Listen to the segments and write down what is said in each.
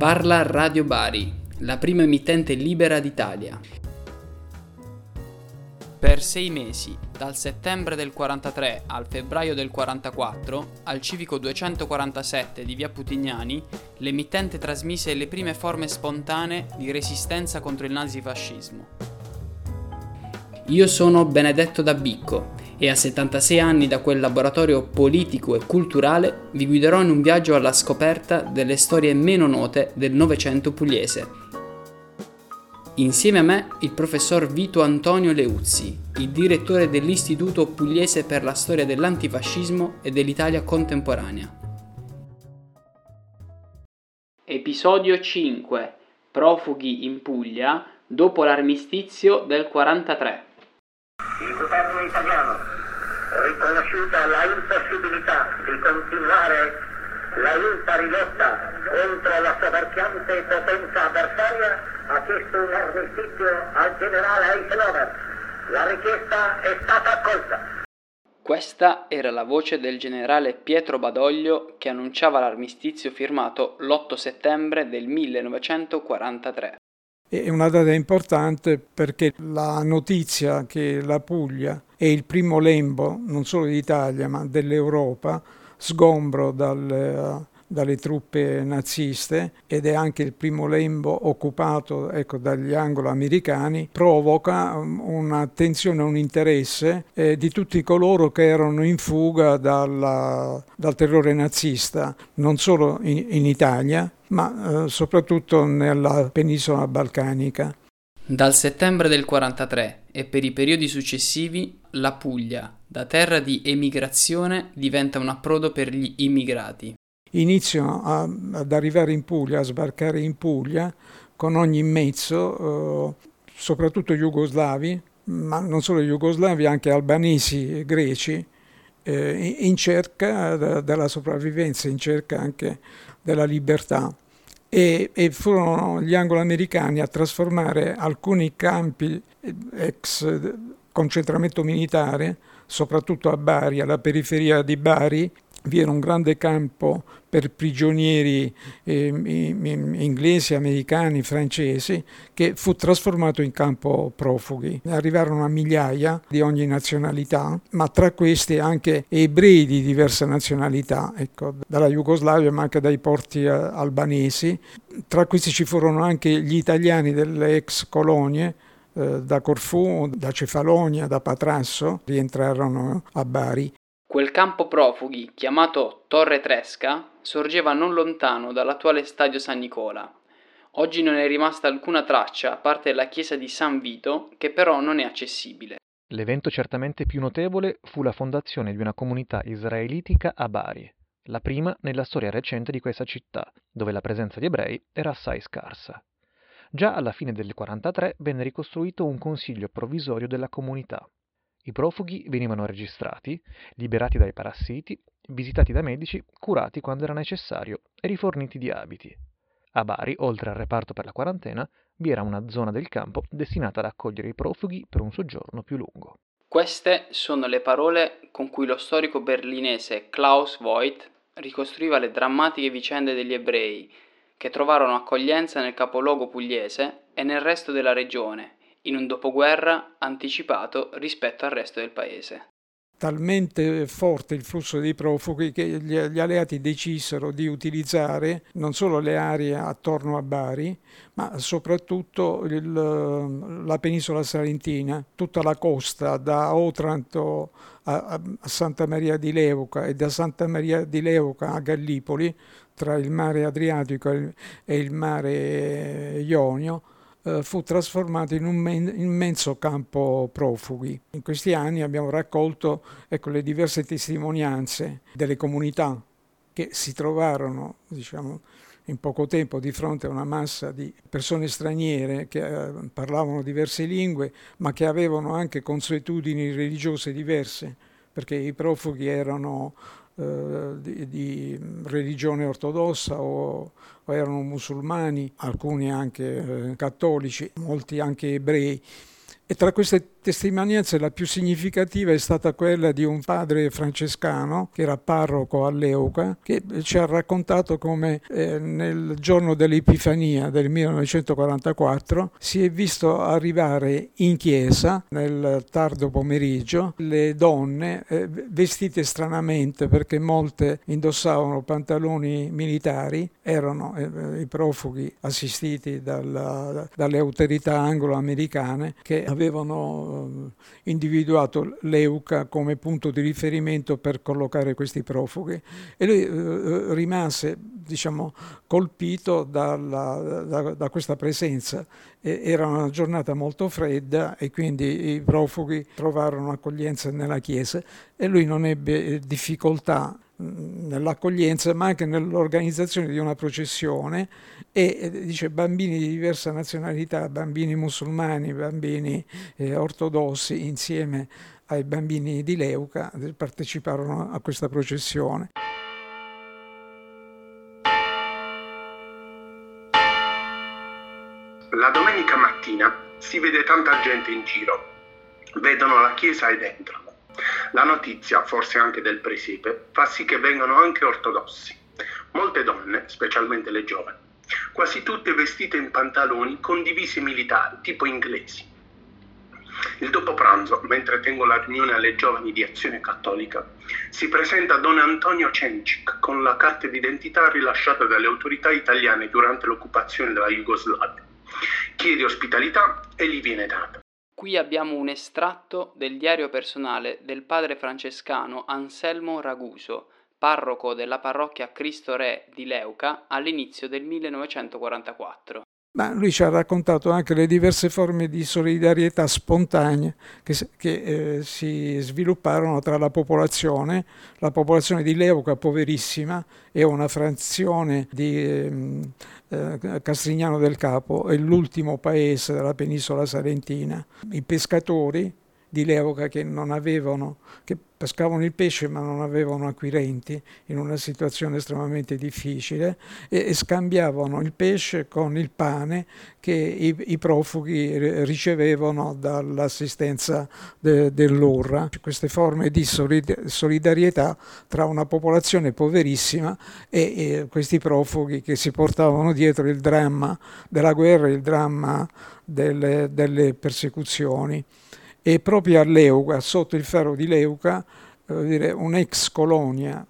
Parla Radio Bari, la prima emittente libera d'Italia. Per sei mesi, dal settembre del 43 al febbraio del 44, al civico 247 di via Putignani, l'emittente trasmise le prime forme spontanee di resistenza contro il nazifascismo. Io sono Benedetto Dabicco e a 76 anni da quel laboratorio politico e culturale vi guiderò in un viaggio alla scoperta delle storie meno note del Novecento pugliese Insieme a me il professor Vito Antonio Leuzzi, il direttore dell'Istituto Pugliese per la storia dell'antifascismo e dell'Italia contemporanea. Episodio 5 Profughi in Puglia dopo l'armistizio del 43. Il governo italiano, riconosciuta la impossibilità di continuare la impari lotta contro la soverchiante potenza avversaria, ha chiesto un armistizio al generale Eisenhower. La richiesta è stata accolta. Questa era la voce del generale Pietro Badoglio che annunciava l'armistizio firmato l'8 settembre del 1943. È una data importante perché la notizia che la Puglia è il primo lembo, non solo d'Italia ma dell'Europa, sgombro dal dalle truppe naziste ed è anche il primo lembo occupato ecco, dagli anglo-americani, provoca um, un'attenzione, un interesse eh, di tutti coloro che erano in fuga dalla, dal terrore nazista, non solo in, in Italia, ma eh, soprattutto nella penisola balcanica. Dal settembre del 43 e per i periodi successivi, la Puglia, da terra di emigrazione, diventa un approdo per gli immigrati iniziano a, ad arrivare in Puglia, a sbarcare in Puglia con ogni mezzo, eh, soprattutto jugoslavi, ma non solo jugoslavi, anche albanesi e greci, eh, in cerca de, della sopravvivenza, in cerca anche della libertà. E, e furono gli anglo-americani a trasformare alcuni campi eh, ex concentramento militare, soprattutto a Bari, alla periferia di Bari, vi era un grande campo per prigionieri eh, inglesi, americani, francesi, che fu trasformato in campo profughi. Arrivarono a migliaia di ogni nazionalità, ma tra questi anche ebrei di diversa nazionalità, ecco, dalla Jugoslavia ma anche dai porti eh, albanesi. Tra questi ci furono anche gli italiani delle ex colonie, eh, da Corfù, da Cefalonia, da Patrasso, rientrarono a Bari Quel campo profughi, chiamato Torre Tresca, sorgeva non lontano dall'attuale stadio San Nicola. Oggi non è rimasta alcuna traccia a parte la chiesa di San Vito, che però non è accessibile. L'evento certamente più notevole fu la fondazione di una comunità israelitica a Bari, la prima nella storia recente di questa città, dove la presenza di ebrei era assai scarsa. Già alla fine del 43 venne ricostruito un consiglio provvisorio della comunità. I profughi venivano registrati, liberati dai parassiti, visitati da medici, curati quando era necessario e riforniti di abiti. A Bari, oltre al reparto per la quarantena, vi era una zona del campo destinata ad accogliere i profughi per un soggiorno più lungo. Queste sono le parole con cui lo storico berlinese Klaus Voigt ricostruiva le drammatiche vicende degli ebrei che trovarono accoglienza nel capoluogo pugliese e nel resto della regione in un dopoguerra anticipato rispetto al resto del paese. Talmente forte il flusso dei profughi che gli, gli alleati decisero di utilizzare non solo le aree attorno a Bari, ma soprattutto il, la penisola salentina, tutta la costa da Otranto a, a Santa Maria di Leuca e da Santa Maria di Leuca a Gallipoli, tra il mare Adriatico e il mare Ionio, eh, fu trasformato in un men- immenso campo profughi. In questi anni abbiamo raccolto ecco, le diverse testimonianze delle comunità che si trovarono diciamo, in poco tempo di fronte a una massa di persone straniere che eh, parlavano diverse lingue, ma che avevano anche consuetudini religiose diverse, perché i profughi erano eh, di, di, religione ortodossa o, o, erano musulmani, alcuni anche eh, cattolici, molti anche ebrei. E tra queste testimonianze la più significativa è stata quella di un padre francescano che era parroco a Leuca, che ci ha raccontato come eh, nel giorno dell'Epifania del 1944 si è visto arrivare in chiesa nel tardo pomeriggio le donne eh, vestite stranamente perché molte indossavano pantaloni militari, erano eh, i profughi assistiti dalla, dalle autorità anglo-americane che avevano eh, individuato l'EUCA come punto di riferimento per collocare questi profughi e lui eh, rimase diciamo, colpito dalla, da, da, questa presenza. Era una giornata molto fredda e quindi i profughi trovarono accoglienza nella chiesa e lui non ebbe eh, difficoltà nell'accoglienza ma anche nell'organizzazione di una processione e dice bambini di diversa nazionalità, bambini musulmani, bambini eh, ortodossi insieme ai bambini di Leuca parteciparono a questa processione. La domenica mattina si vede tanta gente in giro, vedono la chiesa ed entrano. La notizia, forse anche del presepe, fa sì che vengano anche ortodossi. Molte donne, specialmente le giovani, quasi tutte vestite in pantaloni con divise militari, tipo inglesi. Il dopo pranzo, mentre tengo la riunione alle giovani di Azione Cattolica, si presenta Don Antonio Cencic con la carta d'identità rilasciata dalle autorità italiane durante l'occupazione della Jugoslavia. Chiede ospitalità e gli viene data. Qui abbiamo un estratto del diario personale del padre francescano Anselmo Raguso, parroco della parrocchia Cristo Re di Leuca all'inizio del 1944. Ma lui ci ha raccontato anche le diverse forme di solidarietà spontanea che, che eh, si svilupparono tra la popolazione. La popolazione di Leuca, poverissima, è una frazione di eh, eh, Castrignano del Capo, è l'ultimo paese della penisola salentina. I pescatori di Leuca che non avevano, che pescavano il pesce ma non avevano acquirenti in una situazione estremamente difficile e, e scambiavano il pesce con il pane che i, i profughi ricevevano dall'assistenza de, dell'URRA. Queste forme di solidarietà tra una popolazione poverissima e, e questi profughi che si portavano dietro il dramma della guerra, il dramma delle, delle persecuzioni e proprio a Leuca, sotto il ferro di Leuca, eh, un'ex colonia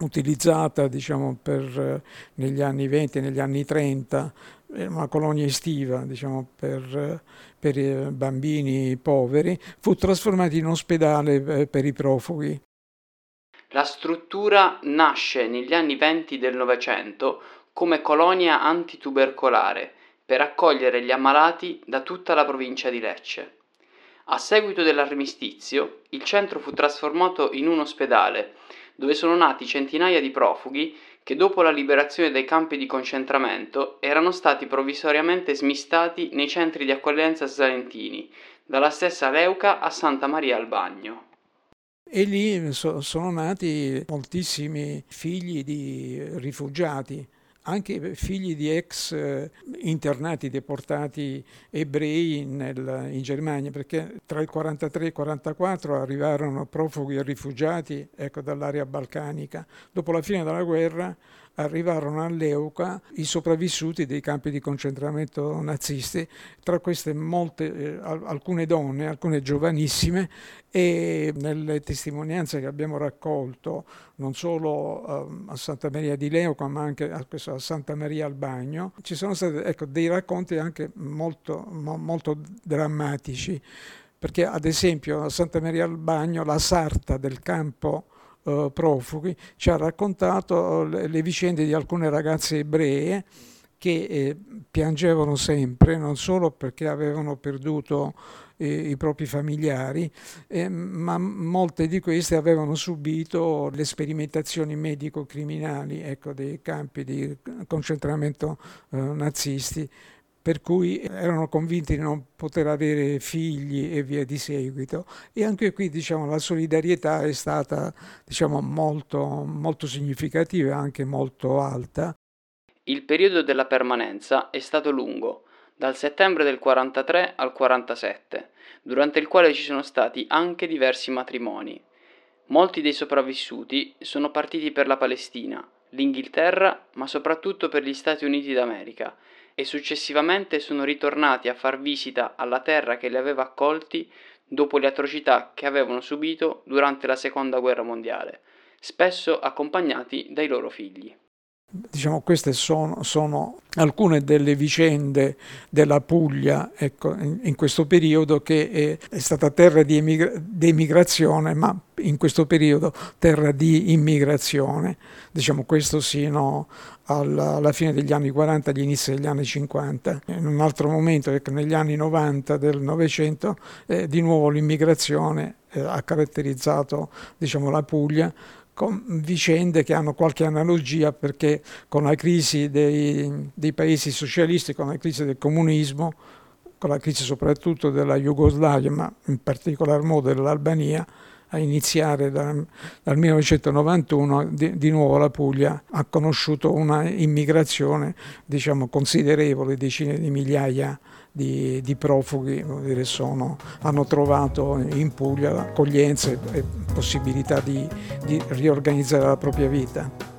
utilizzata diciamo, per, eh, negli anni 20 e negli anni 30, una colonia estiva diciamo, per, eh, per bambini poveri, fu trasformata in ospedale per i profughi. La struttura nasce negli anni 20 del Novecento come colonia antitubercolare per accogliere gli ammalati da tutta la provincia di Lecce. A seguito dell'armistizio, il centro fu trasformato in un ospedale, dove sono nati centinaia di profughi che dopo la liberazione dai campi di concentramento erano stati provvisoriamente smistati nei centri di accoglienza salentini, dalla stessa Leuca a Santa Maria al Bagno. E lì sono nati moltissimi figli di rifugiati anche figli di ex eh, internati deportati ebrei nel, in Germania, perché tra il 43 e il 44 arrivarono profughi e rifugiati ecco, dall'area balcanica. Dopo la fine della guerra arrivarono all'Euca i sopravvissuti dei campi di concentramento nazisti, tra queste molte, eh, alcune donne, alcune giovanissime e nelle testimonianze che abbiamo raccolto non solo eh, a Santa Maria di Leuca ma anche a, a, Santa Maria al Bagno. Ci sono stati ecco, dei racconti anche molto, mo, molto drammatici perché ad esempio a Santa Maria al Bagno la sarta del campo uh, profughi, ci ha raccontato le, le, vicende di alcune ragazze ebree che eh, piangevano sempre, non solo perché avevano perduto eh, i propri familiari, eh, ma molte di queste avevano subito le sperimentazioni medico-criminali ecco, dei campi di concentramento eh, nazisti per cui erano convinti di non poter avere figli e via di seguito. E anche qui diciamo, la solidarietà è stata diciamo, molto, molto significativa e anche molto alta. Il periodo della permanenza è stato lungo, dal settembre del 43 al 47, durante il quale ci sono stati anche diversi matrimoni. Molti dei sopravvissuti sono partiti per la Palestina, l'Inghilterra, ma soprattutto per gli Stati Uniti d'America, e successivamente sono ritornati a far visita alla terra che li aveva accolti dopo le atrocità che avevano subito durante la Seconda Guerra Mondiale, spesso accompagnati dai loro figli. Diciamo, queste sono, sono, alcune delle vicende della Puglia ecco, in, in, questo periodo che è, è stata terra di, emigra- emigrazione, ma in questo periodo terra di immigrazione. Diciamo questo sino alla, alla fine degli anni 40, agli inizi degli anni 50. In un altro momento, ecco, negli anni 90 del Novecento, eh, di nuovo l'immigrazione eh, ha caratterizzato diciamo, la Puglia con vicende che hanno qualche analogia perché con la crisi dei, dei, paesi socialisti, con la crisi del comunismo, con la crisi soprattutto della Jugoslavia, ma in particolar modo dell'Albania, a iniziare da, dal 1991 di, di, nuovo la Puglia ha conosciuto una immigrazione diciamo, considerevole, decine di migliaia di, di profughi sono, hanno trovato in Puglia accoglienza e possibilità di, di riorganizzare la propria vita.